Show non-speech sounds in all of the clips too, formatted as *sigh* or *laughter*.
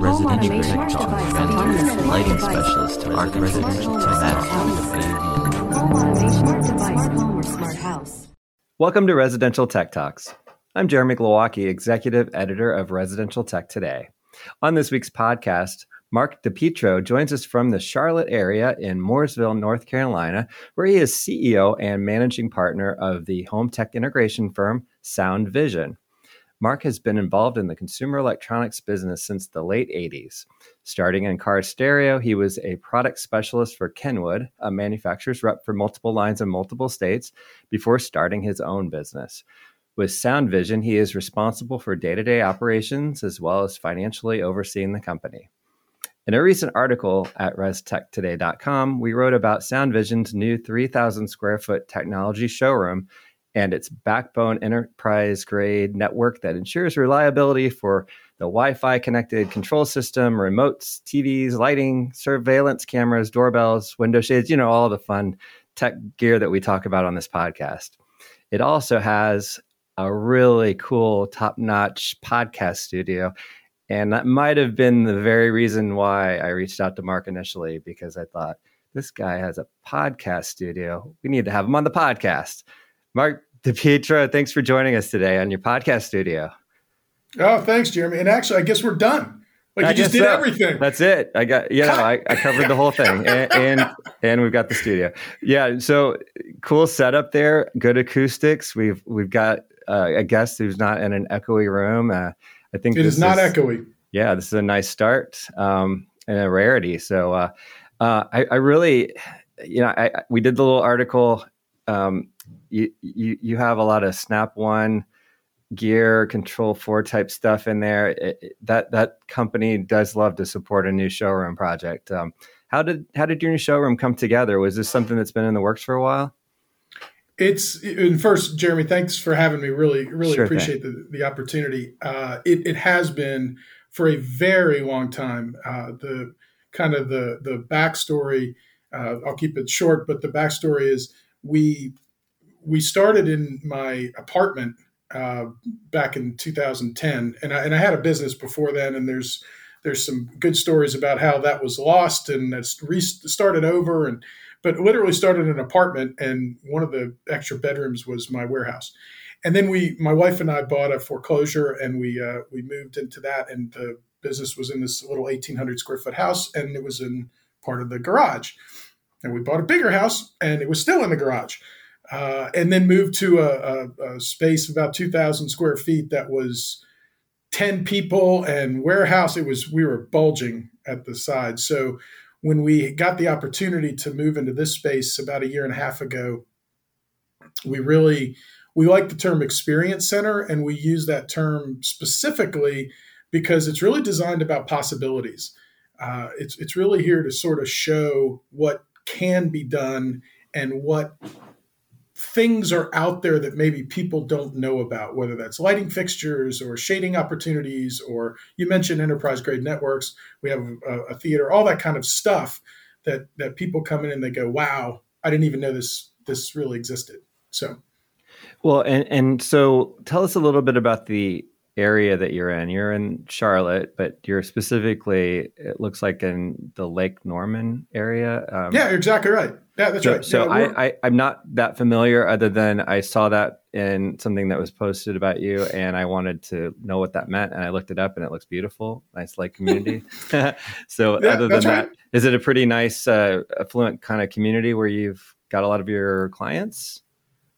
residential tech talk, lighting specialist to arc residential tech Welcome to Residential Tech Talks. I'm Jeremy Glowacki, Executive Editor of Residential Tech Today. On this week's podcast, Mark DePietro joins us from the Charlotte area in Mooresville, North Carolina, where he is CEO and managing partner of the home tech integration firm Sound Vision. Mark has been involved in the consumer electronics business since the late 80s. Starting in car stereo, he was a product specialist for Kenwood, a manufacturer's rep for multiple lines in multiple states, before starting his own business. With Sound Vision, he is responsible for day to day operations as well as financially overseeing the company. In a recent article at restechtoday.com, we wrote about Sound Vision's new 3,000 square foot technology showroom and its backbone enterprise grade network that ensures reliability for the Wi Fi connected control system, remotes, TVs, lighting, surveillance cameras, doorbells, window shades, you know, all the fun tech gear that we talk about on this podcast. It also has a really cool, top notch podcast studio. And that might have been the very reason why I reached out to Mark initially, because I thought this guy has a podcast studio. We need to have him on the podcast. Mark DePietro, thanks for joining us today on your podcast studio. Oh, thanks, Jeremy. And actually, I guess we're done. Like I you just did so. everything. That's it. I got you know I, I covered the whole thing, and, *laughs* and, and we've got the studio. Yeah, so cool setup there. Good acoustics. We've we've got uh, a guest who's not in an echoey room. Uh, I think it is not is, echoey. Yeah, this is a nice start um, and a rarity. So uh, uh I, I, really, you know, I, we did the little article. Um, you, you you have a lot of Snap One gear control four type stuff in there. It, it, that that company does love to support a new showroom project. Um, how did how did your new showroom come together? Was this something that's been in the works for a while? It's and first jeremy thanks for having me. Really really sure appreciate the, the opportunity. Uh, it, it has been for a very long time. Uh, the kind of the the backstory uh, i'll keep it short but the backstory is we we started in my apartment uh, back in 2010, and I, and I had a business before then. And there's there's some good stories about how that was lost and that's restarted over. And but literally started an apartment, and one of the extra bedrooms was my warehouse. And then we, my wife and I, bought a foreclosure, and we uh, we moved into that, and the business was in this little 1,800 square foot house, and it was in part of the garage. And we bought a bigger house, and it was still in the garage uh, and then moved to a, a, a space about 2,000 square feet that was 10 people and warehouse. It was, we were bulging at the side. So when we got the opportunity to move into this space about a year and a half ago, we really, we like the term experience center and we use that term specifically because it's really designed about possibilities. Uh, it's, it's really here to sort of show what can be done and what things are out there that maybe people don't know about, whether that's lighting fixtures or shading opportunities, or you mentioned enterprise grade networks. We have a, a, theater, all that kind of stuff that that people come in and they go, "Wow, I didn't even know this this really existed." So, well, and and so tell us a little bit about the area that you're in. You're in Charlotte, but you're specifically, it looks like in the Lake Norman area. Um, yeah, exactly right. Yeah, that's so, right. So yeah, I, I, I'm not that familiar, other than I saw that in something that was posted about you, and I wanted to know what that meant, and I looked it up, and it looks beautiful, nice lake community. *laughs* so, yeah, other than that, right. is it a pretty nice, uh, affluent kind of community where you've got a lot of your clients?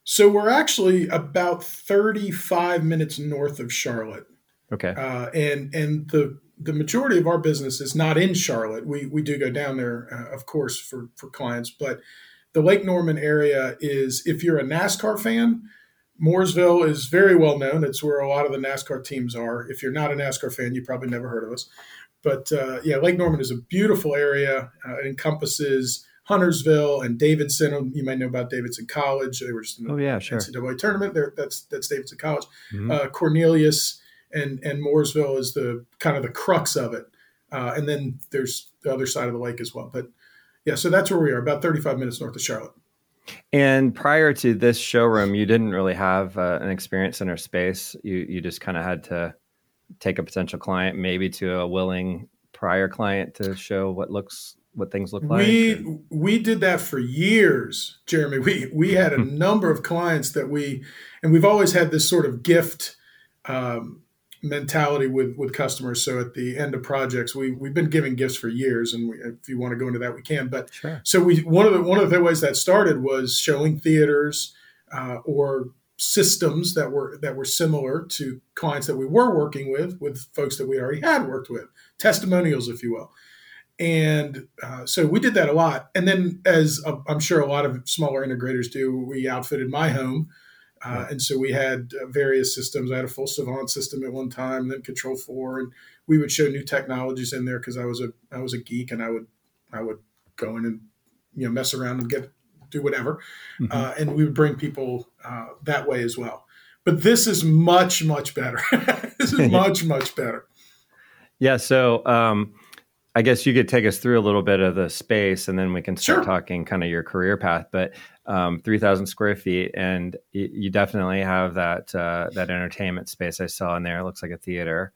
So we're actually about 35 minutes north of Charlotte. Okay. Uh, and and the the majority of our business is not in Charlotte. We we do go down there, uh, of course, for for clients. But the Lake Norman area is, if you're a NASCAR fan, Mooresville is very well known. It's where a lot of the NASCAR teams are. If you're not a NASCAR fan, you probably never heard of us. But uh, yeah, Lake Norman is a beautiful area. Uh, it encompasses Huntersville and Davidson. You might know about Davidson College. They were just in the oh, yeah, sure. NCAA tournament. There, that's that's Davidson College. Mm-hmm. Uh, Cornelius and and Mooresville is the kind of the crux of it. Uh, and then there's the other side of the lake as well. But yeah, so that's where we are, about 35 minutes north of Charlotte. And prior to this showroom, you didn't really have uh, an experience center space. You you just kind of had to take a potential client maybe to a willing prior client to show what looks what things look like? We or? we did that for years, Jeremy. We we had a number of clients that we, and we've always had this sort of gift um, mentality with with customers. So at the end of projects, we we've been giving gifts for years, and we, if you want to go into that, we can. But sure. so we one of the one of the ways that started was showing theaters uh, or systems that were that were similar to clients that we were working with, with folks that we already had worked with, testimonials, if you will. And uh, so we did that a lot. And then, as uh, I'm sure a lot of smaller integrators do, we outfitted my home. Uh, and so we had uh, various systems. I had a full Savant system at one time, then Control Four, and we would show new technologies in there because I was a I was a geek, and I would I would go in and you know mess around and get do whatever, mm-hmm. uh, and we would bring people uh, that way as well. But this is much much better. *laughs* this is *laughs* much much better. Yeah. So. Um, I guess you could take us through a little bit of the space, and then we can start sure. talking kind of your career path. But um, three thousand square feet, and y- you definitely have that uh, that entertainment space I saw in there. It looks like a theater.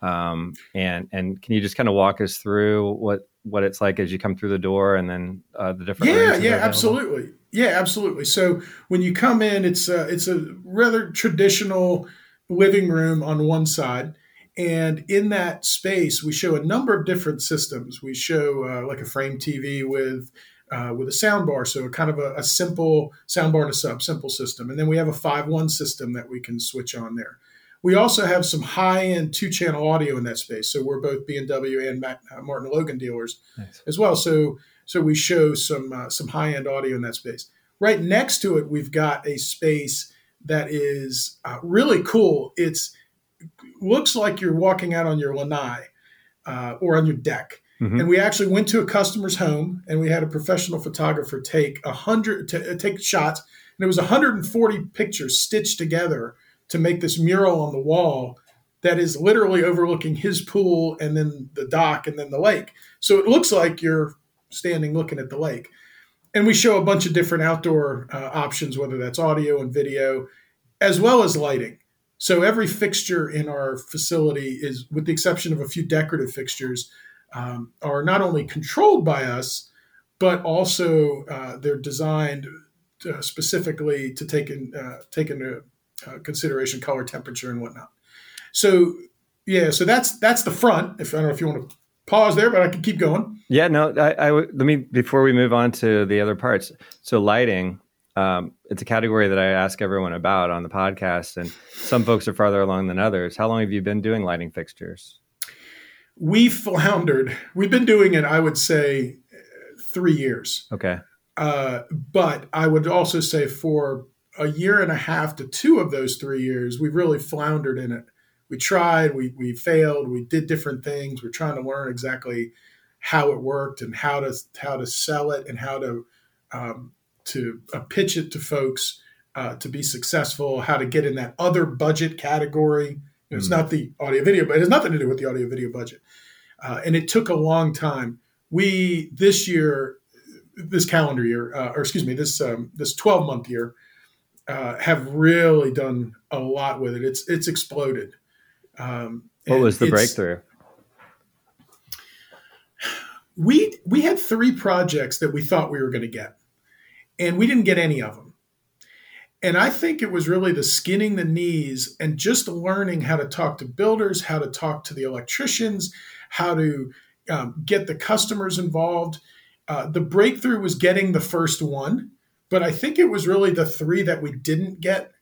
Um, and and can you just kind of walk us through what what it's like as you come through the door, and then uh, the different yeah yeah absolutely yeah absolutely. So when you come in, it's a, it's a rather traditional living room on one side and in that space, we show a number of different systems. We show uh, like a frame TV with uh, with a sound bar, so kind of a, a simple sound bar and a sub, simple system. And then we have a five one system that we can switch on there. We also have some high end two channel audio in that space. So we're both B&W and Matt, uh, Martin Logan dealers nice. as well. So so we show some uh, some high end audio in that space. Right next to it, we've got a space that is uh, really cool. It's looks like you're walking out on your lanai uh, or on your deck. Mm-hmm. And we actually went to a customer's home and we had a professional photographer take a hundred to uh, take shots, and it was 140 pictures stitched together to make this mural on the wall that is literally overlooking his pool and then the dock and then the lake. So it looks like you're standing looking at the lake. And we show a bunch of different outdoor uh, options, whether that's audio and video, as well as lighting. So every fixture in our facility is, with the exception of a few decorative fixtures, um, are not only controlled by us, but also uh, they're designed uh, specifically to take in uh, take into uh, consideration color, temperature, and whatnot. So yeah, so that's that's the front. If I don't know if you want to pause there, but I can keep going. Yeah, no, I, I let me before we move on to the other parts. So lighting, um, it's a category that I ask everyone about on the podcast, and some folks are farther along than others. How long have you been doing lighting fixtures? We floundered. We've been doing it, I would say, three years. Okay. Uh, but I would also say for a year and a half to two of those three years, we really floundered in it. We tried, we we failed, we did different things. We're trying to learn exactly how it worked and how to how to sell it and how to um, to uh, pitch it to folks uh, to be successful, how to get in that other budget category. You know, it's mm not the audio video, but it has nothing to do with the audio video budget. Uh, and it took a long time. We this year, this calendar year, uh, or excuse me, this um, this twelve month year, uh, have really done a lot with it. It's it's exploded. Um, what was the breakthrough? We we had three projects that we thought we were going to get and we didn't get any of them. And I think it was really the skinning the knees and just learning how to talk to builders, how to talk to the electricians, how to um, get the customers involved. Uh, the breakthrough was getting the first one, but I think it was really the three that we didn't get.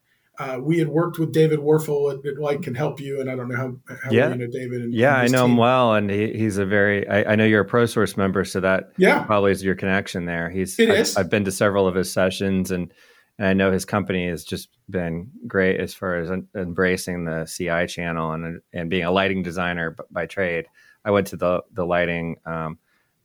Uh, we had worked with David Warfel at, at Light Can Help You, and I don't know how, how yeah. you know David. And, yeah, and I know team. him well, and he, he's a very. I, I, know you're a ProSource member, so that yeah. probably is your connection there. He's. It I, is. I've been to several of his sessions, and and I know his company has just been great as far as embracing the CI channel and and being a lighting designer by trade. I went to the the lighting. Um,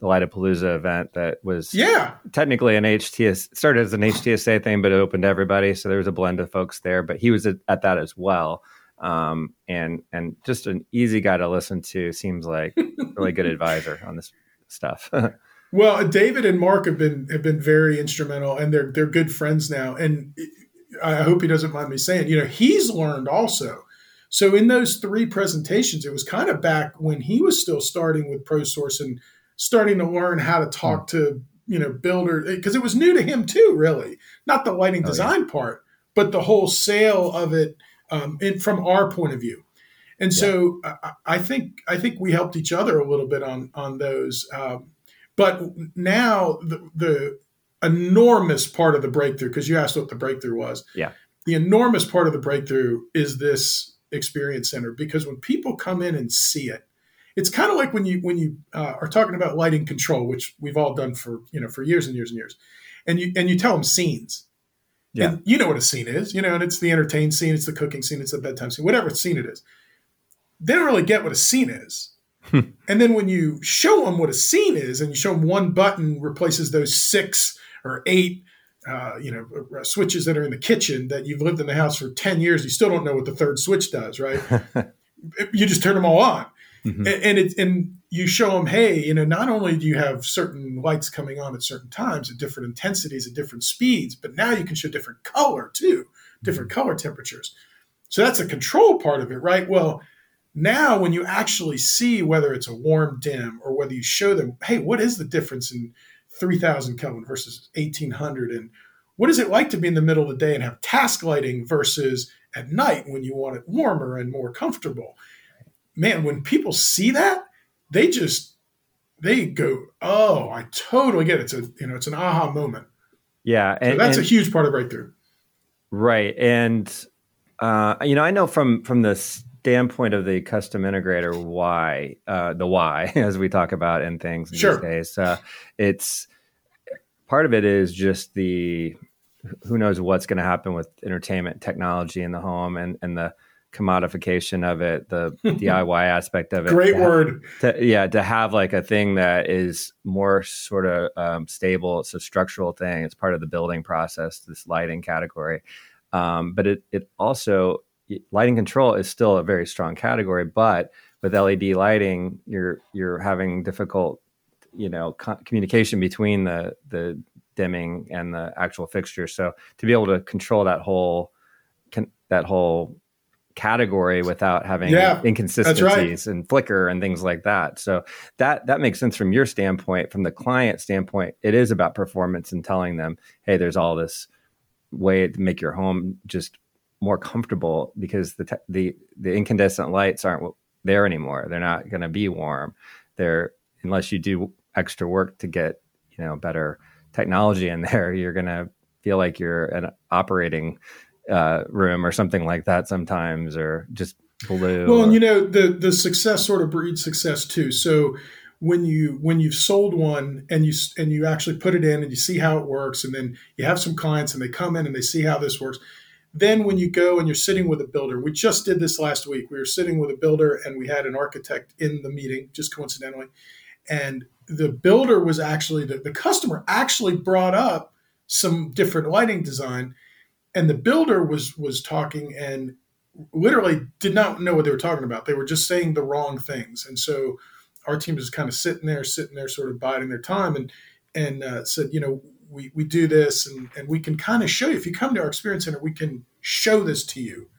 the Lightapalooza event that was yeah technically an HTS started as an HTSA thing, but it opened to everybody. So there was a blend of folks there, but he was at, at that as well. Um, and and just an easy guy to listen to. Seems like really good *laughs* advisor on this stuff. *laughs* well, David and Mark have been have been very instrumental, and they're they're good friends now. And I hope he doesn't mind me saying, you know, he's learned also So in those three presentations, it was kind of back when he was still starting with ProSource and starting to learn how to talk mm-hmm. to you know builders because it was new to him too, really. Not the lighting oh, design yeah. part, but the whole sale of it um, in, from our point of view. And yeah. so I, I, think I think we helped each other a little bit on on those. Um, but now the, the enormous part of the breakthrough, because you asked what the breakthrough was. Yeah. The enormous part of the breakthrough is this experience center because when people come in and see it, it's kind of like when you when you uh, are talking about lighting control, which we've all done for you know for years and years and years, and you and you tell them scenes. Yeah. And you know what a scene is, you know, and it's the entertain scene, it's the cooking scene, it's the bedtime scene, whatever scene it is. They don't really get what a scene is. Hmm. and then when you show them what a scene is, and you show them one button replaces those six or eight uh, you know uh, switches that are in the kitchen that you've lived in the house for 10 years you still don't know what the third switch does right *laughs* you just turn them all on mm-hmm. and, and it and you show them hey you know not only do you have certain lights coming on at certain times at different intensities at different speeds but now you can show different color too different mm-hmm. color temperatures so that's a control part of it right well now when you actually see whether it's a warm dim or whether you show them hey what is the difference in 3000 Kelvin versus 1800 and what is it like to be in the middle of the day and have task lighting versus at night when you want it warmer and more comfortable man when people see that they just they go oh i totally get it. It's a you know it's an aha moment. Yeah and so that's and, a huge part of breakthrough right and uh, you know i know from from the standpoint of the custom integrator, why uh, the why, *laughs* as we talk about in things sure. these days, uh, it's part of it is just the who knows what's going to happen with entertainment technology in the home and and the commodification of it, the *laughs* DIY aspect of it. Great word. to, yeah, to have like a thing that is more sort of um, stable. It's a structural thing. It's part of the building process. This lighting category, um, but it it also lighting control is still a very strong category, but with LED lighting, you're you're having difficult, you know, co- communication between the the dimming and the actual fixture. So to be able to control that whole can, that whole category without having yeah, inconsistencies right. and flicker and things like that. So that that makes sense from your standpoint. From the client standpoint, it is about performance and telling them, hey, there's all this way to make your home just more comfortable because the te- the the incandescent lights aren't there anymore. They're not going to be warm. They're unless you do extra work to get you know better technology in *laughs* there. You're going to feel like you're an operating uh, room or something like that sometimes, or just blue. Well, or, and you know the the success sort of breeds success too. So when you when you've sold one and you and you actually put it in and you see how it works, and then you have some clients and they come in and they see how this works then when you go and you're sitting with a builder, we just did this last week. We were sitting with a builder and we had an architect in the meeting, just coincidentally. And the builder was actually the, the customer actually brought up some different lighting design. And the builder was was talking and literally did not know what they were talking about. They were just saying the wrong things. And so our team was kind of sitting there, sitting there, sort of biding their time and and uh, said, you know, we, we do this and, and we can kind of show you if you come to our experience center we can show this to you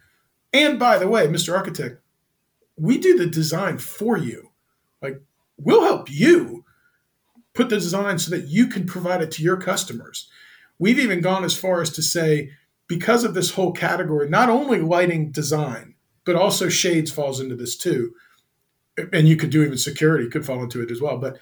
and by the way mr architect we do the design for you like we'll help you put the design so that you can provide it to your customers we've even gone as far as to say because of this whole category not only lighting design but also shades falls into this too and you could do even security could fall into it as well but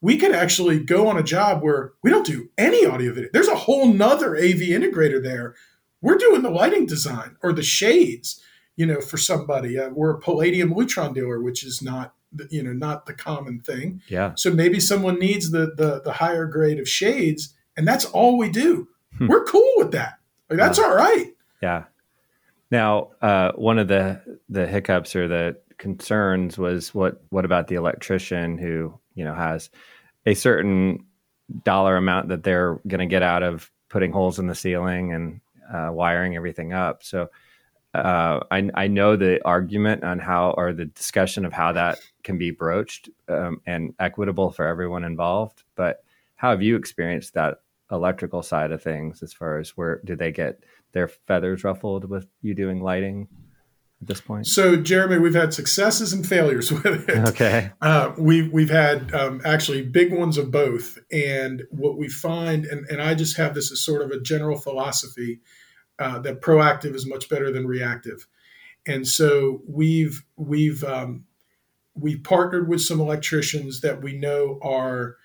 we could actually go on a job where we don't do any audio video. There's a whole nother AV integrator there. We're doing the lighting design or the shades, you know, for somebody. Uh, we're a Palladium Lutron dealer, which is not, you know, not the common thing. Yeah. So maybe someone needs the the, the higher grade of shades, and that's all we do. Hmm. We're cool with that. Like, that's all right. Yeah. Now, uh, one of the the hiccups or the concerns was what what about the electrician who you know has a certain dollar amount that they're going to get out of putting holes in the ceiling and uh, wiring everything up. So uh, I, I, know the argument on how or the discussion of how that can be broached um, and equitable for everyone involved. But how have you experienced that electrical side of things as far as where do they get their feathers ruffled with you doing lighting? at this point? So, Jeremy, we've had successes and failures *laughs* with it. Okay. Uh, we've we've had um, actually big ones of both, and what we find, and, and I just have this as sort of a general philosophy uh, that proactive is much better than reactive, and so we've we've um, we've partnered with some electricians that we know are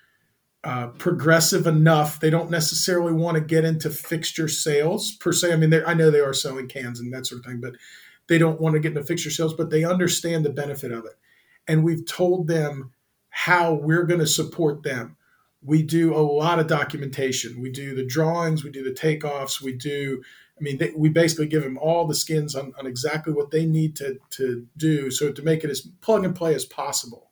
uh, progressive enough. They don't necessarily want to get into fixture sales per se. I mean, I know they are selling cans and that sort of thing, but they don't want to get into fixture sales, but they understand the benefit of it. And we've told them how we're going to support them. We do a lot of documentation. We do the drawings, we do the takeoffs, we do, I mean, they, we basically give them all the skins on, on exactly what they need to, to do so to make it as plug and play as possible.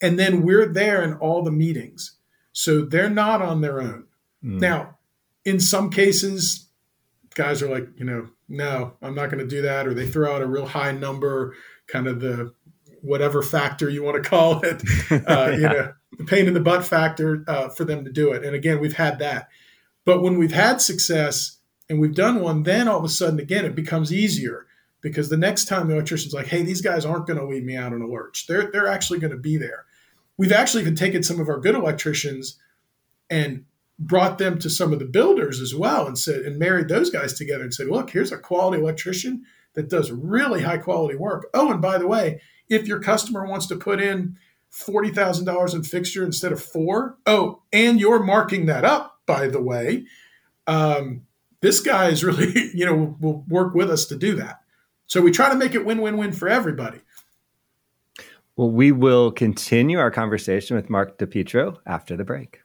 And then we're there in all the meetings. So they're not on their own. Mm. Now, in some cases, guys are like, you know, no, I'm not going to do that. Or they throw out a real high number, kind of the whatever factor you want to call it, *laughs* uh, yeah. you know, the pain in the butt factor uh, for them to do it. And again, we've had that. But when we've had success and we've done one, then all of a sudden, again, it becomes easier because the next time the electrician's like, hey, these guys aren't going to leave me out on a lurch. They're, they're actually going to be there. We've actually even taken some of our good electricians and brought them to some of the builders as well and said and married those guys together and said look here's a quality electrician that does really high quality work. Oh and by the way if your customer wants to put in $40000 in fixture instead of four oh and you're marking that up by the way um, this guy is really *laughs* you know will work with us to do that. So we try to make it win-win-win for everybody well we will continue our conversation with mark depietro after the break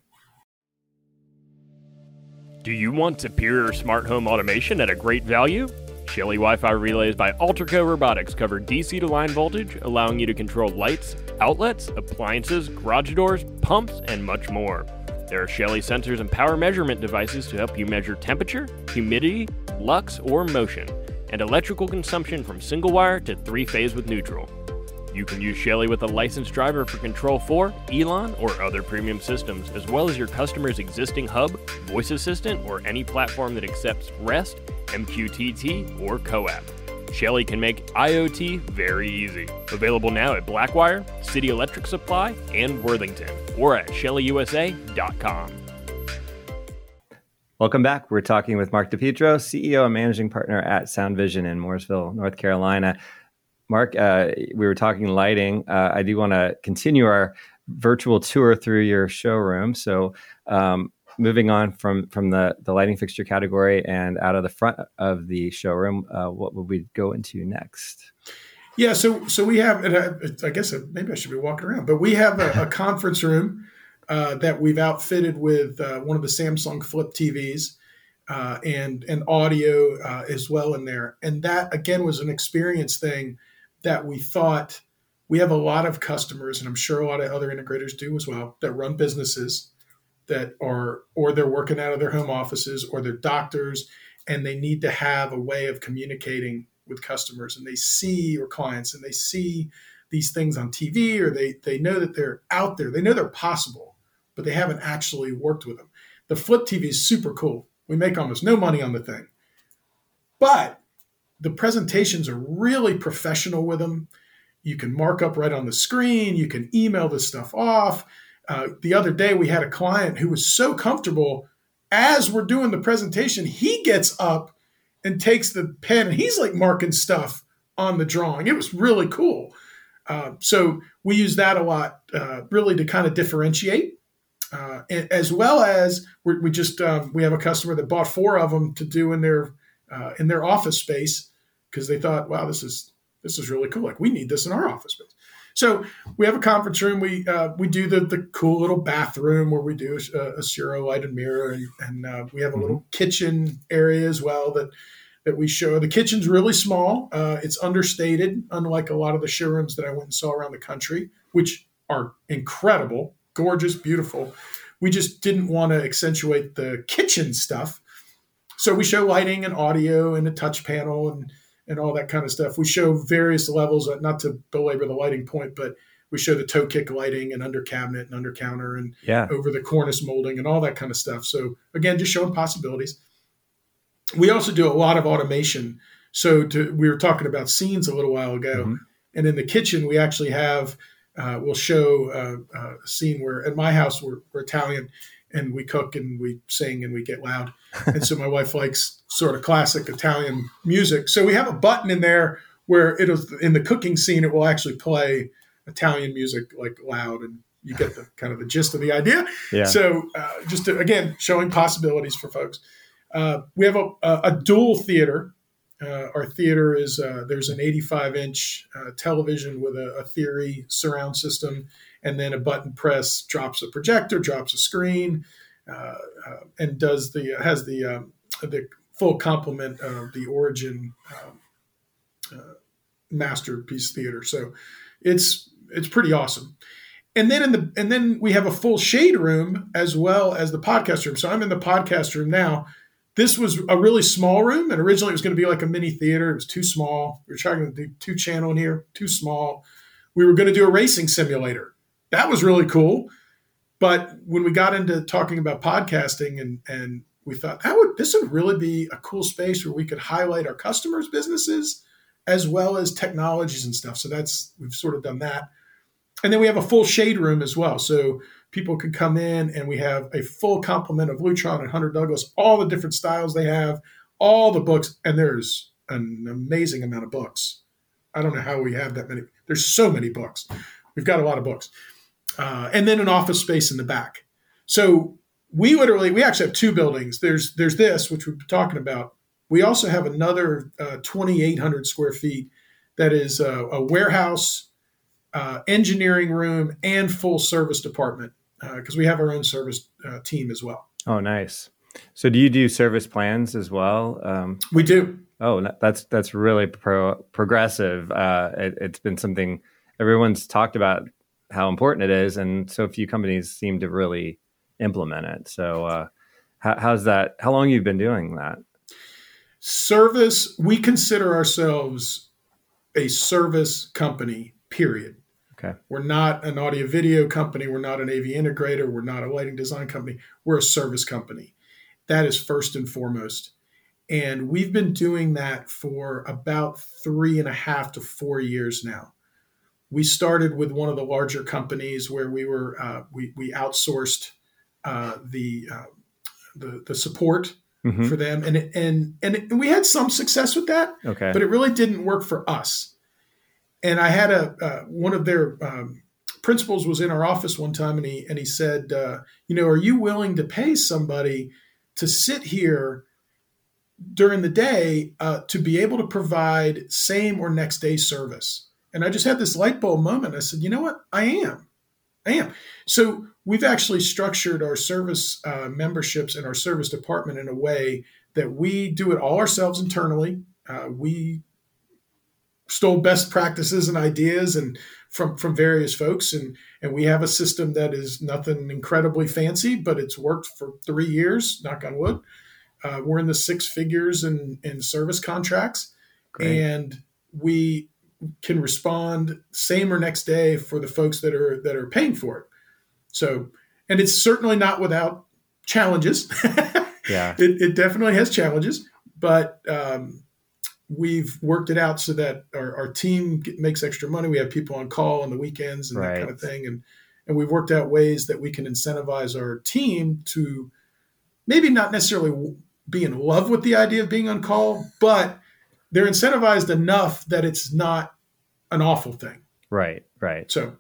do you want superior smart home automation at a great value? Shelly Wi Fi relays by Alterco Robotics cover DC to line voltage, allowing you to control lights, outlets, appliances, garage doors, pumps, and much more. There are Shelly sensors and power measurement devices to help you measure temperature, humidity, lux, or motion, and electrical consumption from single wire to three phase with neutral. You can use Shelly with a licensed driver for Control 4, Elan, or other premium systems, as well as your customer's existing hub, voice assistant, or any platform that accepts REST, MQTT, or CoAP. Shelly can make IoT very easy. Available now at Blackwire, City Electric Supply, and Worthington, or at shellyusa.com. Welcome back. We're talking with Mark DePietro, CEO and managing partner at Sound Vision in Mooresville, North Carolina. Mark, uh, we were talking lighting. Uh, I do want to continue our virtual tour through your showroom. So, um, moving on from from the the lighting fixture category and out of the front of the showroom, uh, what would we go into next? Yeah, so so we have, I guess maybe I should be walking around, but we have a, a *laughs* conference room uh, that we've outfitted with uh, one of the Samsung Flip TVs. Uh, and and audio uh, as well in there. And that again was an experience thing that we thought we have a lot of customers, and I'm sure a lot of other integrators do as well, that run businesses that are, or they're working out of their home offices, or they're doctors, and they need to have a way of communicating with customers, and they see or clients, and they see these things on TV, or they they know that they're out there, they know they're possible, but they haven't actually worked with them. The Flip TV is super cool. We make almost no money on the thing, but the presentations are really professional with them. You can mark up right on the screen. You can email this stuff off. Uh, the other day, we had a client who was so comfortable as we're doing the presentation, he gets up and takes the pen and he's like marking stuff on the drawing. It was really cool. Uh, so we use that a lot, uh, really to kind of differentiate, uh, as well as we just um, we have a customer that bought four of them to do in their uh, in their office space because they thought, wow, this is this is really cool. Like we need this in our office space. So we have a conference room. We uh, we do the the cool little bathroom where we do a, a Séura lighted mirror, and, and uh, we have a little mm-hmm. kitchen area as well that that we show. The kitchen's really small. Uh, it's understated, unlike a lot of the showrooms that I went and saw around the country, which are incredible, gorgeous, beautiful. We just didn't want to accentuate the kitchen stuff, so we show lighting and audio and a touch panel and and all that kind of stuff. We show various levels, uh, not to belabor the lighting point, but we show the toe kick lighting and under cabinet and under counter and yeah. over the cornice molding and all that kind of stuff. So again, just showing possibilities. We also do a lot of automation So to, we were talking about scenes a little while ago, mm-hmm. and in the kitchen we actually have uh, we'll show uh, uh, a scene where at my house we're, we're, Italian and we cook and we sing and we get loud, and so my wife likes sort of classic Italian music. So we have a button in there where it'll in the cooking scene it will actually play Italian music like loud and you get the kind of the gist of the idea. Yeah. So uh, just to, again showing possibilities for folks. Uh, we have a, a, dual theater. Uh, our theater is uh, there's an 85 inch uh, television with a, a, theory surround system, and then a button press drops a projector, drops a screen, uh, and does the has the um, the full complement of the Origin um, masterpiece theater. So it's it's pretty awesome and then in the and then we have a full shade room as well as the podcast room. So I'm in the podcast room now. This was a really small room, and originally it was going to be like a mini theater. It was too small. We were trying to do two channel in here, too small. We were going to do a racing simulator. That was really cool. But when we got into talking about podcasting and and we thought that would this would really be a cool space where we could highlight our customers' businesses as well as technologies and stuff. So that's we've sort of done that and then we have a full shade room as well. So people can come in and we have a full complement of Lutron and Hunter Douglas, all the different styles they have, all the books, and there's an amazing amount of books. I don't know how we have that many. There's so many books. We've got a lot of books. Uh, and then an office space in the back. So we literally, we actually have two buildings. There's there's this, which we've been talking about. We also have another uh, 2,800 square feet that is a, a warehouse uh, engineering room, and full service department because uh, we have our own service uh, team as well. Oh, nice. So, do you do service plans as well? Um, we do. Oh, that's that's really pro- progressive. Uh, it, it's been something everyone's talked about how important it is, and so few companies seem to really implement it. So, uh, how, how's that? How long you've been doing that? Service. We consider ourselves a service company. Period. Okay. We're not an audio video company. We're not an AV integrator. We're not a lighting design company. We're a service company. That is first and foremost. And we've been doing that for about three and a half to four years now. We started with one of the larger companies where we were uh, we, we outsourced uh, the, uh, the the support mm-hmm. for them, and and and, and we had some success with that. Okay, but it really didn't work for us and I had a uh, one of their um, principals was in our office one time, and he and he said, uh, you know, are you willing to pay somebody to sit here during the day uh, to be able to provide same or next day service? And I just had this light bulb moment. I said, you know what, I am, I am. So we've actually structured our service uh, memberships and our service department in a way that we do it all ourselves internally. Uh, we stole best practices and ideas and from from various folks. And and we have a system that is nothing incredibly fancy but it's worked for three years knock on wood. Uh, we're in the six figures in in service contracts. Great. and we can respond same or next day for the folks that are that are paying for it. So and it's certainly not without challenges. *laughs* Yeah. It, it definitely has challenges but um, we've worked it out so that our, our team makes extra money. We have people on call on the weekends and right. that kind of thing. And, and we've worked out ways that we can incentivize our team to maybe not necessarily be in love with the idea of being on call, but they're incentivized enough that it's not an awful thing. Right, right. So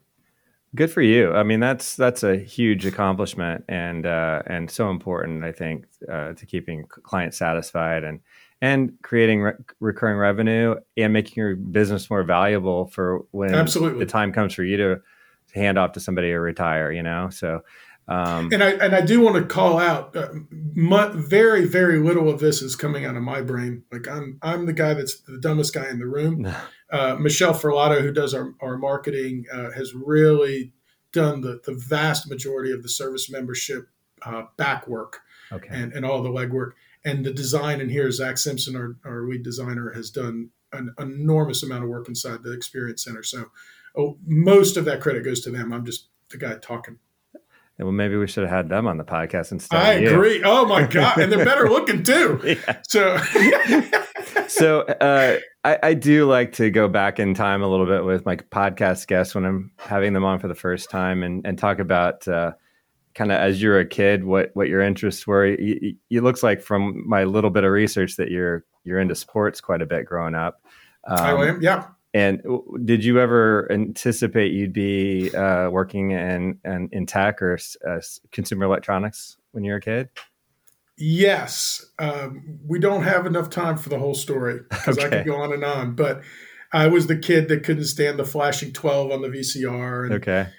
good for you. I mean, that's that's a huge accomplishment and uh, and so important. I think uh, to keeping clients satisfied and and creating re- recurring revenue and making your business more valuable for when Absolutely. the time comes for you to, hand off to somebody or retire, you know? So, um, and I and I do want to call out, uh, my, very very little of this is coming out of my brain. Like I'm I'm the guy that's the dumbest guy in the room. *laughs* Uh, Michelle Ferlato, who does our our marketing, uh, has really done the the vast majority of the service membership uh, back work okay. and and all the legwork and the design in here, Zach Simpson, our, our lead designer, has done an enormous amount of work inside the Experience Center. So oh, most of that credit goes to them. I'm just the guy talking. Well, maybe we should have had them on the podcast instead. I agree. Oh my god, and they're better *laughs* looking too. Yeah. So, *laughs* so uh, I, I, do like to go back in time a little bit with my podcast guests when I'm having them on for the first time and, and talk about uh, kind of as you're a kid what what your interests were. It, it, looks like from my little bit of research that you're you're into sports quite a bit growing up. Um, I am, yeah. And did you ever anticipate you'd be uh, working in, in, in tech or uh, consumer electronics when you were a kid? Yes, um, we don't have enough time for the whole story because okay. I could go on and on. But I was the kid that couldn't stand the flashing twelve on the VCR. And okay.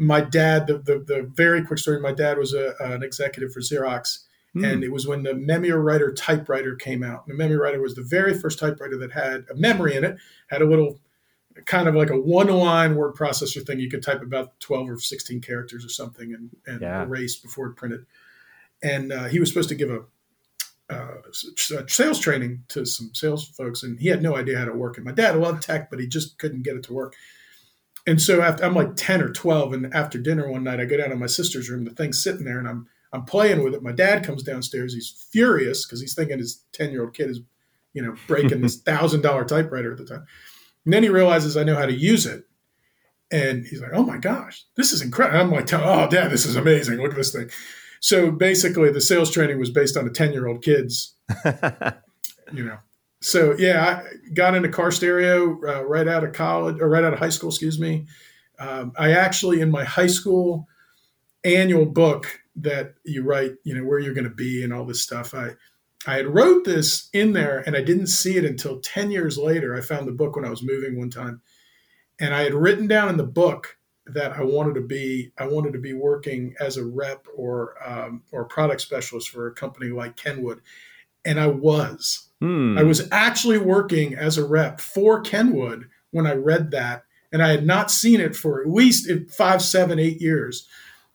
My dad, the, the, the very quick story. My dad was a, an executive for Xerox, mm. and it was when the Memwriter typewriter came out. The Memwriter was the very first typewriter that had a memory in it, had a little kind of like a one-line word processor thing. You could type about twelve or sixteen characters or something and, and yeah. erase before it printed and uh, he was supposed to give a, uh, sales training to some sales folks, and he had no idea how to work it. My dad loved tech, but he just couldn't get it to work. And so after I'm like ten or twelve, and after dinner one night, I go down to my sister's room. The thing's sitting there, and I'm I'm playing with it. My dad comes downstairs. He's furious because he's thinking his ten year old kid is, you know, breaking this *laughs* thousand dollar typewriter at the time. And then he realizes I know how to use it. And he's like, "Oh my gosh, this is incredible!" I'm like, "Oh, Dad, this is amazing! Look at this thing." So basically, the sales training was based on a 10 year old kid's, *laughs* you know. So yeah, I got into car stereo uh, right out of college or right out of high school, excuse me. Um, I actually, in my high school annual book that you write, you know, where you're going to be and all this stuff, I, I had wrote this in there and I didn't see it until 10 years later. I found the book when I was moving one time. And I had written down in the book that I wanted to be I wanted to be working as a rep or um, or product specialist for a company like Kenwood, and I was. Hmm. I was actually working as a rep for Kenwood when I read that, and I had not seen it for at least five, seven, eight years.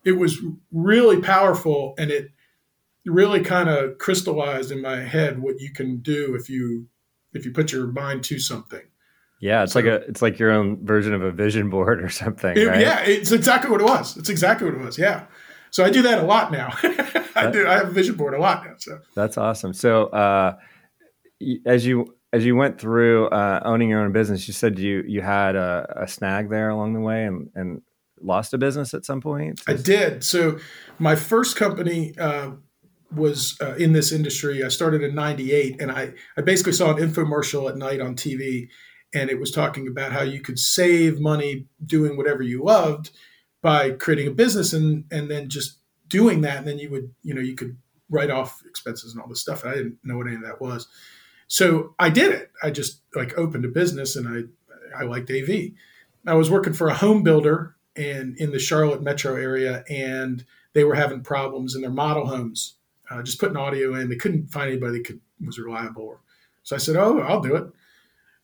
It was really powerful, and it really kind of crystallized in my head what you can do if you if you put your mind to something. Yeah, it's so, like a it's like your own version of a vision board or something. It, right? Yeah, it's exactly what it was. It's exactly what it was. Yeah. So I do that a lot now. *laughs* I do. I have a vision board a lot now. So that's awesome. So uh, as you as you went through uh, owning your own business, you said you you had a, a snag there along the way and and lost a business at some point. I did. So my first company. Uh, was uh, in this industry. I started in '98, and I I basically saw an infomercial at night on TV, and it was talking about how you could save money doing whatever you loved by creating a business and and then just doing that and then you would you know you could write off expenses and all this stuff i didn't know what any of that was so i did it i just like opened a business and i i liked av i was working for a home builder and in the charlotte metro area and they were having problems in their model homes uh, just putting audio in they couldn't find anybody that could was reliable so i said oh i'll do it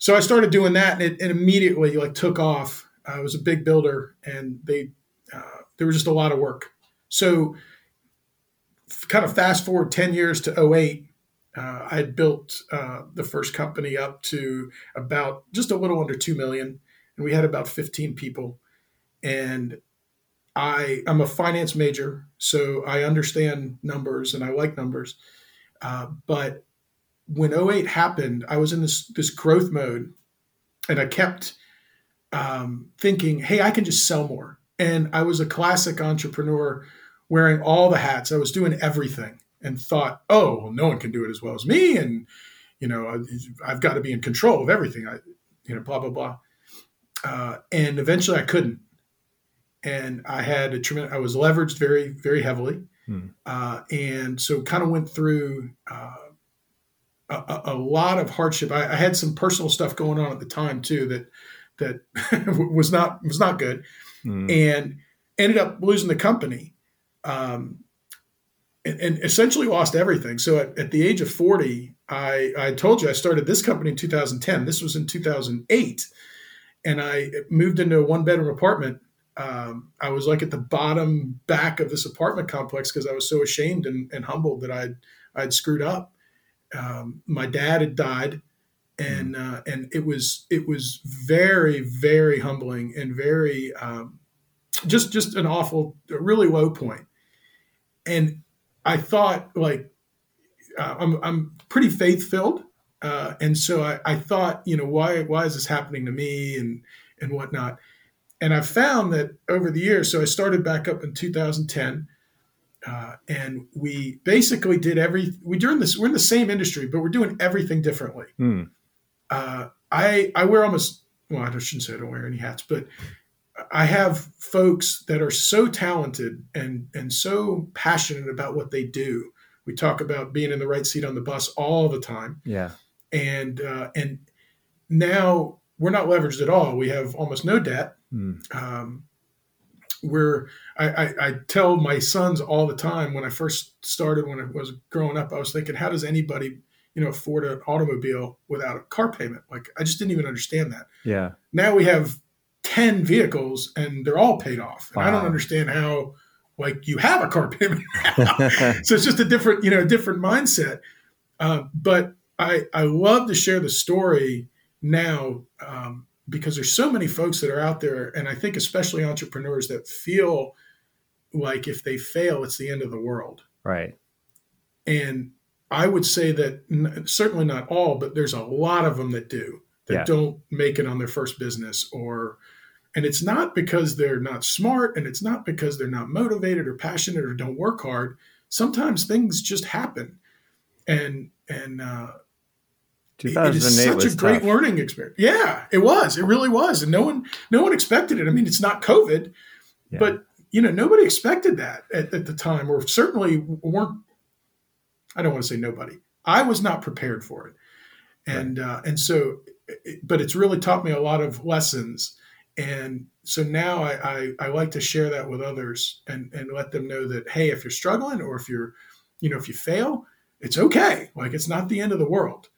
so I started doing that, and it, it immediately like took off. I was a big builder, and they uh, there was just a lot of work. So, kind of fast forward ten years to 08, uh, I had built uh, the first company up to about just a little under two million, and we had about fifteen people. And I I'm a finance major, so I understand numbers and I like numbers, uh, but when 08 happened, I was in this this growth mode, and I kept um, thinking, "Hey, I can just sell more." And I was a classic entrepreneur, wearing all the hats. I was doing everything, and thought, "Oh, well, no one can do it as well as me," and you know, I've got to be in control of everything. I, you know, blah blah blah. Uh, and eventually, I couldn't, and I had a tremendous. I was leveraged very very heavily, hmm. uh, and so kind of went through. Uh, a, a lot of hardship. I, I, had some personal stuff going on at the time too that that *laughs* was not was not good, mm. and ended up losing the company, um, and, and, essentially lost everything. So at, at, the age of forty, I I told you I started this company in 2010. This was in 2008, and I moved into a one bedroom apartment. Um, I was like at the bottom back of this apartment complex because I was so ashamed and, and humbled that I'd I'd screwed up um, my dad had died, and mm. uh, and it was it was very very humbling and very um, just just an awful, really low point. And I thought like uh, I'm I'm pretty faith filled. Uh, and so I, I thought, you know, why why is this happening to me and and whatnot? And I found that over the years, so I started back up in 2010, uh, and we basically did every we doing this. We're in the same industry, but we're doing everything differently. Uh, I I wear almost well, I shouldn't say I don't wear any hats, but I have folks that are so talented and and so passionate about what they do. We talk about being in the right seat on the bus all the time. Yeah. And uh, and now we're not leveraged at all. We have almost no debt. Mm. Um, we're I, I, I, tell my sons all the time when I first started when I was growing up, I was thinking, how does anybody you know afford an automobile without a car payment? Like I just didn't even understand that. Yeah. Now we have 10 vehicles and they're all paid off. And wow. I don't understand how like you have a car payment. *laughs* so it's just a different, you know, different mindset. Uh, but I, I love to share the story now um, because there's so many folks that are out there. And I think especially entrepreneurs that feel like if they fail, it's the end of the world. Right. And I would say that certainly not all, but there's a lot of them that do that yeah. don't make it on their first business or and it's not because they're not smart and it's not because they're not motivated or passionate or don't work hard sometimes things just happen and and uh it is such a great tough. learning experience yeah it was it really was and no one no one expected it i mean it's not covid yeah. but you know nobody expected that at, at the time or certainly weren't i don't want to say nobody i was not prepared for it and right. uh, and so but it's really taught me a lot of lessons. And so now I, I, I, like to share that with others and, and let them know that, hey, if you're struggling or if you're, you know, if you fail, it's okay. Like it's not the end of the world.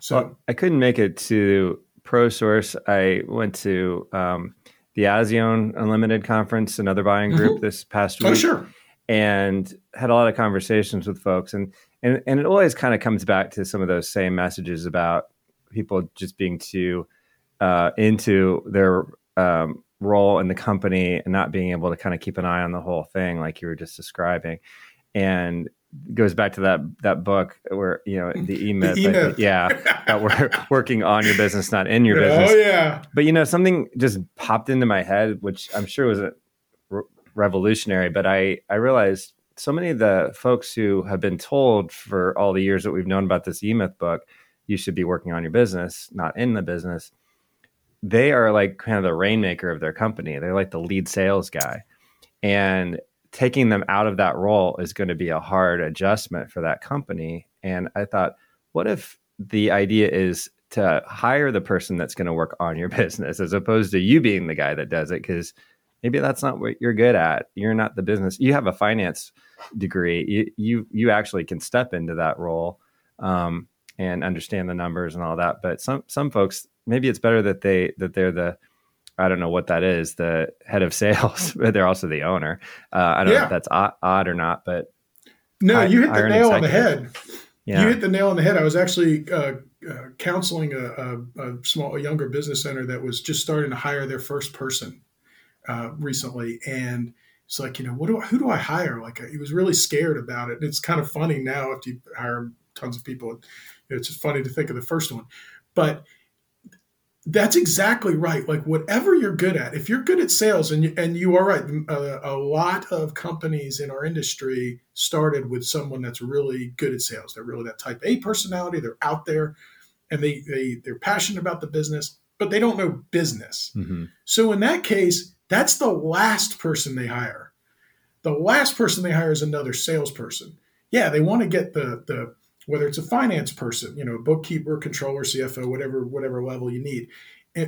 So well, I couldn't make it to ProSource. I went to um, the Azione Unlimited conference, another buying group mm-hmm. this past oh, week. Oh, sure. And had a lot of conversations with folks. And, and, and it always kind of comes back to some of those same messages about people just being too uh, into their um, role in the company and not being able to kind of keep an eye on the whole thing, like you were just describing. And goes back to that that book where you know the *laughs* e-myth, e-myth. yeah that we're *laughs* working on your business not in your business oh yeah but you know something just popped into my head which i'm sure was re- revolutionary but i i realized so many of the folks who have been told for all the years that we've known about this e-myth book you should be working on your business, not in the business. They are like kind of the rainmaker of their company. They're like the lead sales guy. And taking them out of that role is going to be a hard adjustment for that company. And I thought, what if the idea is to hire the person that's going to work on your *laughs* business as opposed to you being the guy that does it? Because maybe that's not what you're good at. You're not the business. You have a finance degree. You you, you actually can step into that role. Um, and understand the numbers and all that. But some some folks maybe it's better that they that they're the I don't know what that is the head of sales, *laughs* but they're also the owner. Uh, I don't yeah. know if that's odd, odd, or not, but no, you hit the nail on the head. Yeah. You hit the nail on the head. I was actually uh, uh, counseling a, a, a, small, a younger business owner that was just starting to hire their first person uh, recently, and it's like, you know, what do I, who do I hire? Like, he was really scared about it. It's kind of funny now if you hire tons of people it's funny to think of the first one. But that's exactly right. Like whatever you're good at, if you're good at sales, and you, and you are right, a, a, lot of companies in our industry started with someone that's really good at sales. They're really that type A personality. They're out there, and they they they're passionate about the business, but they don't know business. Mm-hmm. So in that case, that's the last person they hire. The last person they hire is another salesperson. Yeah, they want to get the the whether it's a finance person, you know, bookkeeper, controller, CFO, whatever whatever level you need,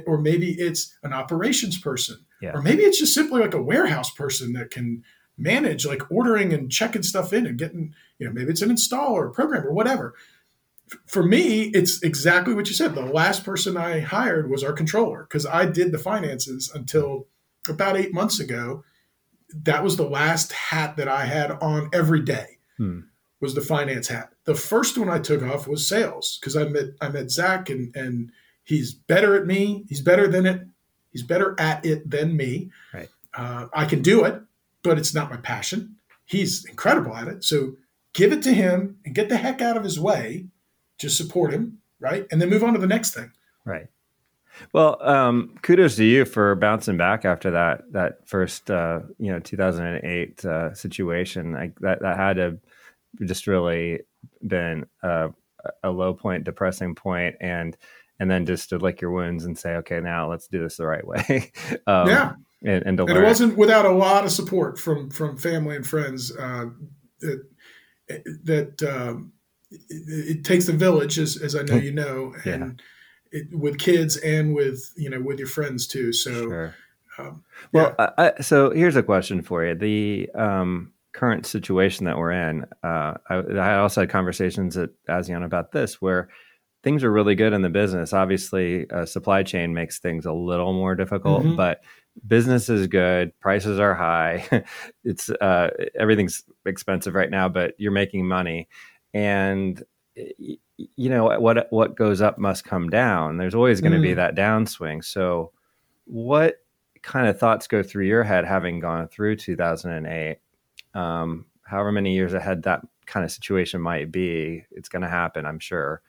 or maybe it's an operations person, yeah. or maybe it's just simply like a warehouse person that can manage like ordering and checking stuff in and getting, you know, maybe it's an installer, a programmer, whatever. For me, it's exactly what you said. The last person I hired was our controller because I did the finances until about eight months ago. That was the last hat that I had on every day. Hmm was the finance hat. The first one I took off was sales because I met I met Zach and and he's better at me. He's better than it. He's better at it than me. Right. Uh, I can do it, but it's not my passion. He's incredible at it. So give it to him and get the heck out of his way. Just support him right? And then move on to the next thing. Right. Well, um, kudos to you for bouncing back after that that first uh, you know 2008 uh, situation. Like that that had to just really been a, a low point, depressing point, and and then just to lick your wounds and say, okay, now let's do this the right way. *laughs* um, yeah, and, and, and it wasn't without a lot of support from from family and friends. Uh, that that um, it, it, takes a village, as, as I know you know, and yeah. it, with kids and with you know with your friends too. So, sure. um, well, yeah. I, so here's a question for you: the um, current situation that we're in. Uh, I, I, also had conversations at Azione about this, where things are really good in the business. Obviously, uh, supply chain makes things a little more difficult, mm-hmm. but business is good. Prices are high. *laughs* it's uh, everything's expensive right now, but you're making money, and you know what what goes up must come down. There's always going to mm. be that downswing. So, what kind of thoughts go through your head having gone through 2008? Um, however many years ahead that kind of situation might be, it's going to happen, I'm sure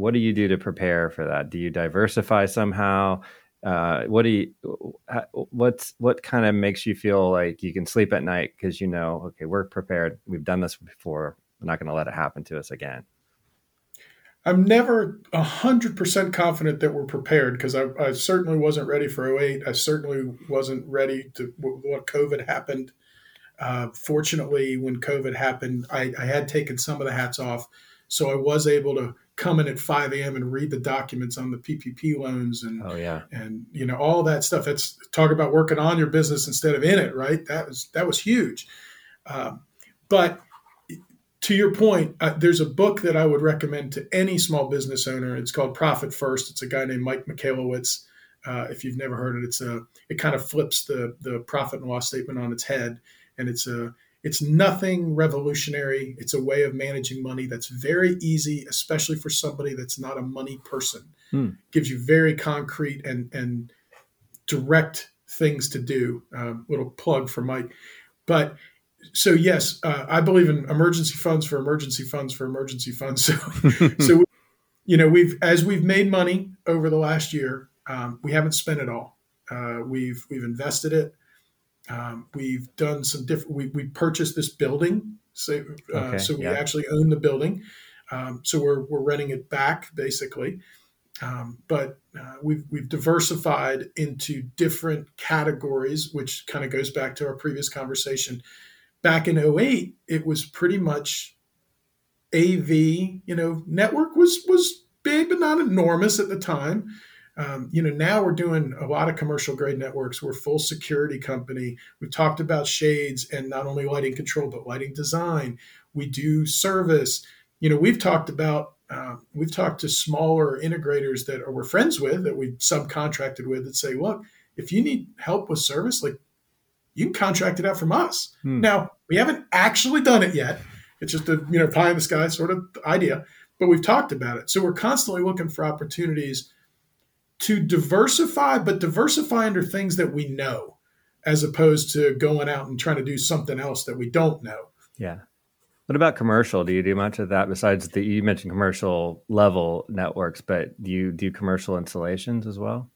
what do you do to prepare for that? Do you diversify somehow? Uh, what do you what's what kind of makes you feel like you can sleep at night because you know okay we're prepared we've done this before we're not going to let it happen to us again i'm never 100% confident that we're prepared because I, I, certainly wasn't ready for 08 i certainly wasn't ready to what covid happened uh, fortunately when covid happened I, I had taken some of the hats off so i was able to come in at 5 a.m. and read the documents on the PPP loans and oh yeah and you know all that stuff. That's talk about working on your business instead of in it, right? That was that was huge. Um, but to your point, uh, there's a book that I would recommend to any small business owner. It's called Profit First. It's a guy named Mike Michalowicz. Uh, if you've never heard it, it's a it kind of flips the the profit and loss statement on its head, and it's a it's nothing revolutionary. It's a way of managing money that's very easy, especially for somebody that's not a money person. Hmm. Gives you very concrete and and direct things to do. Uh, little plug for Mike, but so yes, uh, I believe in emergency funds for emergency funds for emergency funds. *laughs* So *laughs* so you know we've as we've made money over the last year, um, we haven't spent it all. Uh, we've we've invested it. Um, we've done some different. We, we purchased this building, so uh, okay, so we yeah. actually own the building. Um, so we're we're renting it back basically. Um, but uh, we've we've diversified into different categories, which kind of goes back to our previous conversation. Back in 08, it was pretty much AV. You know, network was was big, but not enormous at the time. Um, you know, now we're doing a lot of commercial grade networks. We're full security company. We've talked about shades and not only lighting control, but lighting design. We do service. You know, we've talked about uh, we've talked to smaller integrators that are we're friends with that we subcontracted with that say, look, if you need help with service, like you can contract it out from us. Hmm. Now we haven't actually done it yet. It's just a you know pie in the sky sort of idea, but we've talked about it. So we're constantly looking for opportunities to diversify, but diversify under things that we know, as opposed to going out and trying to do something else that we don't know. Yeah. What about commercial? Do you do much of that besides the you mentioned commercial level networks, but do you do commercial installations as well?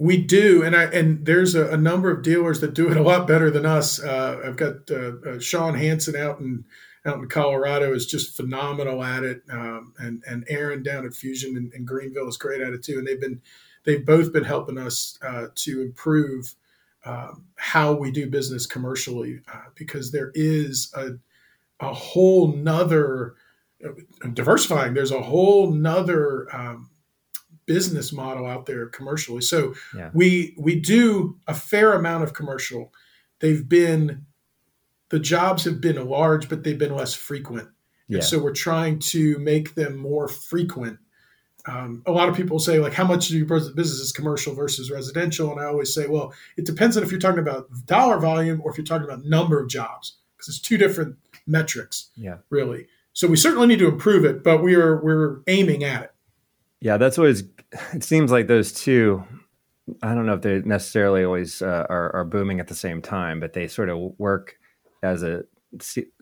We do, and I and there's a, a number of dealers that do it a lot better than us. Uh, I've got uh, uh, Sean Hanson out in out in Colorado is just phenomenal at it, um, and and Aaron down at Fusion in, in, Greenville is great at it too. And they've been they've both been helping us uh, to improve um, how we do business commercially uh, because there is a a whole nother uh, diversifying. There's a whole nother um, business model out there commercially. So yeah. we we do a fair amount of commercial. They've been the jobs have been large, but they've been less frequent. Yeah. And so we're trying to make them more frequent. Um, a lot of people say, like, how much do your business is commercial versus residential? And I always say, well, it depends on if you're talking about dollar volume or if you're talking about number of jobs, because it's two different metrics. Yeah, really. So we certainly need to improve it, but we are we're aiming at it. Yeah, that's always. It seems like those two. I don't know if they necessarily always uh, are, are booming at the same time, but they sort of work as a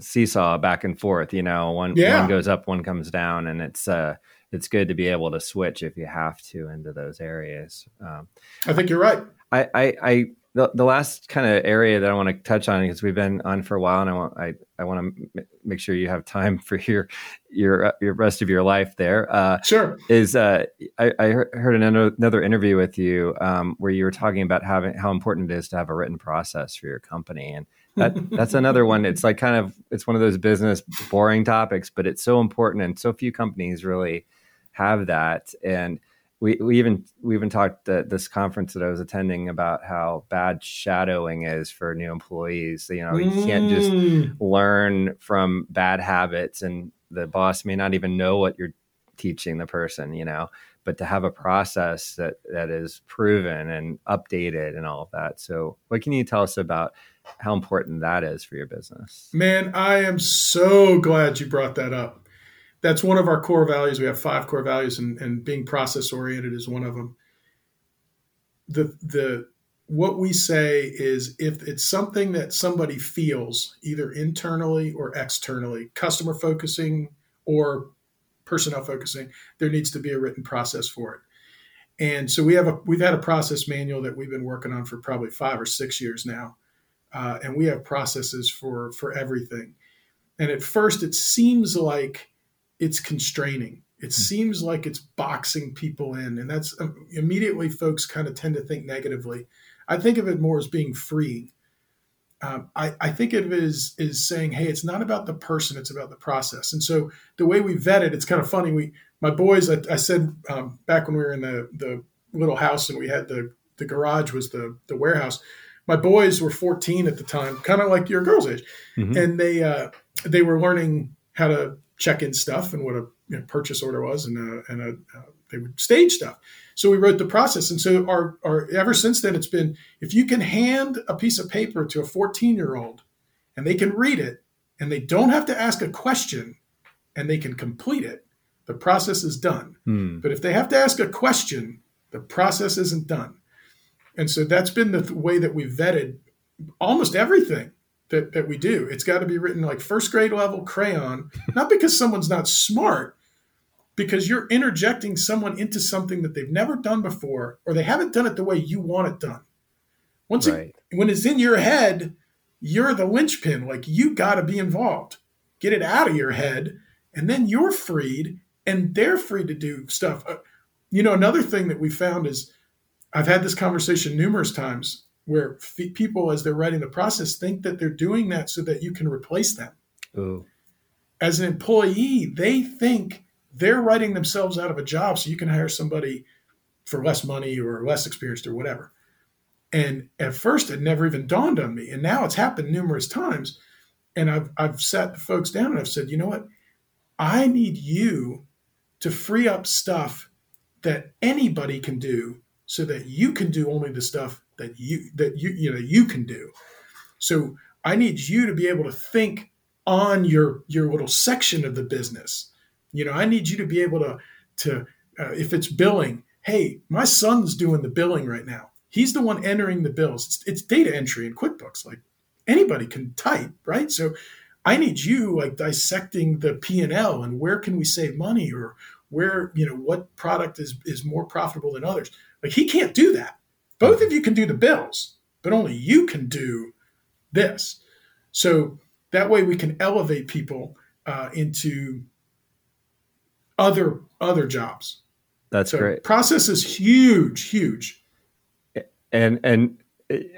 seesaw back and forth. You know, one yeah. one goes up, one comes down, and it's uh, it's good to be able to switch if you have to into those areas. Um, I think you're right. I, I, I the, the last kind of area that I want to touch on because we've been on for a while, and I want I, I want to m- make sure you have time for your your uh, your rest of your life there. Uh, sure. Is uh, I, I heard another, another interview with you um, where you were talking about having how important it is to have a written process for your company, and that *laughs* that's another one. It's like kind of it's one of those business boring topics, but it's so important, and so few companies really have that, and we, we even we even talked at this conference that I was attending about how bad shadowing is for new employees. You know, you can't just mm. learn from bad habits, and the boss may not even know what you're teaching the person. You know, but to have a process that that is proven and updated and all of that. So, what can you tell us about how important that is for your business? Man, I am so glad you brought that up that's one of our core values. We have five core values, and, and being process oriented is one of them. The the what we say is if it's something that somebody feels either internally or externally, customer focusing or personnel focusing, there needs to be a written process for it. And so we have a we've had a process manual that we've been working on for probably five or six years now, uh, and we have processes for for everything. And at first, it seems like it's constraining. It hmm. seems like it's boxing people in, and that's um, immediately folks kind of tend to think negatively. I think of it more as being freeing. Um, I, I, think of it as is saying, hey, it's not about the person, it's about the process. And so the way we vet it, it's kind of funny. We, my boys, I, I said um, back when we were in the the little house and we had the the garage was the the warehouse. My boys were 14 at the time, kind of like your girls' age, mm-hmm. and they uh, they were learning how to check in stuff and what a you know, purchase order was, and uh, and uh, they would stage stuff. So we wrote the process, and so our, our ever since then it's been if you can hand a piece of paper to a 14 year old and they can read it and they don't have to ask a question and they can complete it, the process is done. Hmm. But if they have to ask a question, the process isn't done. And so that's been the way that we've vetted almost everything that, that we do. It's got to be written like first grade level crayon, not because someone's not smart, because you're interjecting someone into something that they've never done before or they haven't done it the way you want it done. Once right. it, when it's in your head, you're the linchpin. Like you got to be involved. Get it out of your head, and then you're freed, and they're free to do stuff. Uh, you know, another thing that we found is I've had this conversation numerous times where f- people, as they're writing the process, think that they're doing that so that you can replace them. Ooh. As an employee, they think they're writing themselves out of a job so you can hire somebody for less money or less experienced or whatever. And at first, it never even dawned on me. And now it's happened numerous times. And I've, I've sat the folks down and I've said, you know what? I need you to free up stuff that anybody can do so that you can do only the stuff that you that you you know you can do. So I need you to be able to think on your your little section of the business. You know, I need you to be able to to uh, if it's billing, hey, my son's doing the billing right now. He's the one entering the bills. It's, it's data entry in QuickBooks. Like anybody can type, right? So I need you like dissecting the P and L and where can we save money or where you know what product is is more profitable than others. Like he can't do that. Both of you can do the bills, but only you can do this. So that way we can elevate people uh, into other other jobs. That's so great. Process is huge, huge. And and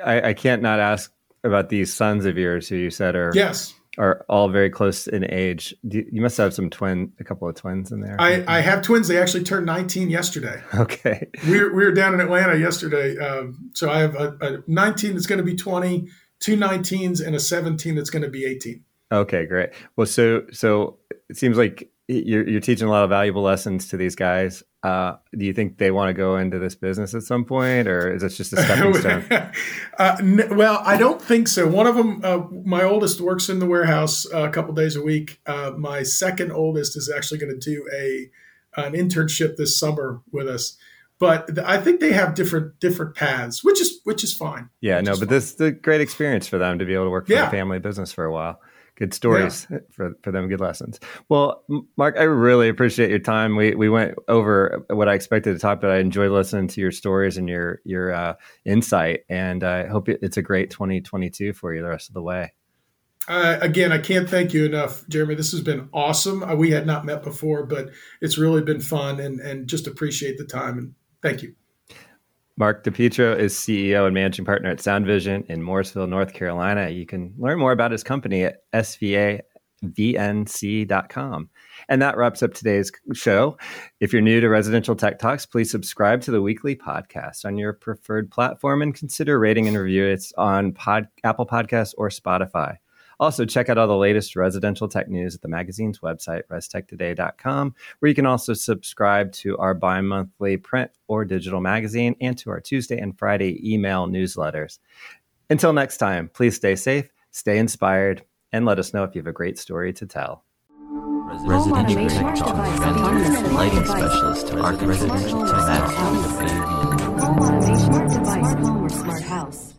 I, I can't not ask about these sons of yours who you said are yes are all very close in age. You must have some twin, a couple of twins in there. I, I have twins. They actually turned 19 yesterday. *laughs* Okay. We were, we were down in Atlanta yesterday. Um, so I have a, a 19 that's going to be 20, two 19s, and a 17 that's going to be 18. Okay, great. Well, so so it seems like you're, you're teaching a lot of valuable lessons to these guys. Uh, do you think they want to go into this business at some point, or is this just a stepping *laughs* stone? uh, n- well, I don't think so. One of them, uh, my oldest, works in the warehouse uh, a couple days a week. Uh, my second oldest is actually going to do a an internship this summer with us. But th- I think they have different different paths, which is which is fine. Yeah, which no, but fine. this is a great experience for them to be able to work for yeah. a family business for a while good stories yeah. for, for them, good lessons. Well, Mark, I really appreciate your time. We we went over what I expected to talk, but I enjoyed listening to your stories and your your uh, insight, and I hope it's a great 2022 for you the rest of the way. Uh, again, I can't thank you enough, Jeremy. This has been awesome. Uh, we had not met before, but it's really been fun, and and just appreciate the time and thank you. Mark DePietro is CEO and managing partner at SoundVision in Mooresville, North Carolina. You can learn more about his company at svavnc.com. And that wraps up today's show. If you're new to Residential Tech Talks, please subscribe to the weekly podcast on your preferred platform and consider rating and review. It's on Pod, Apple Podcasts or Spotify. Also, check out all the latest residential tech news at the magazine's website, restechtoday.com, where you can also subscribe to our bi monthly print or digital magazine and to our Tuesday and Friday email newsletters. Until next time, please stay safe, stay inspired, and let us know if you have a great story to tell. Residential Tech Talk, lighting specialist, Arc Residential Tech Home automation, smart home or smart house.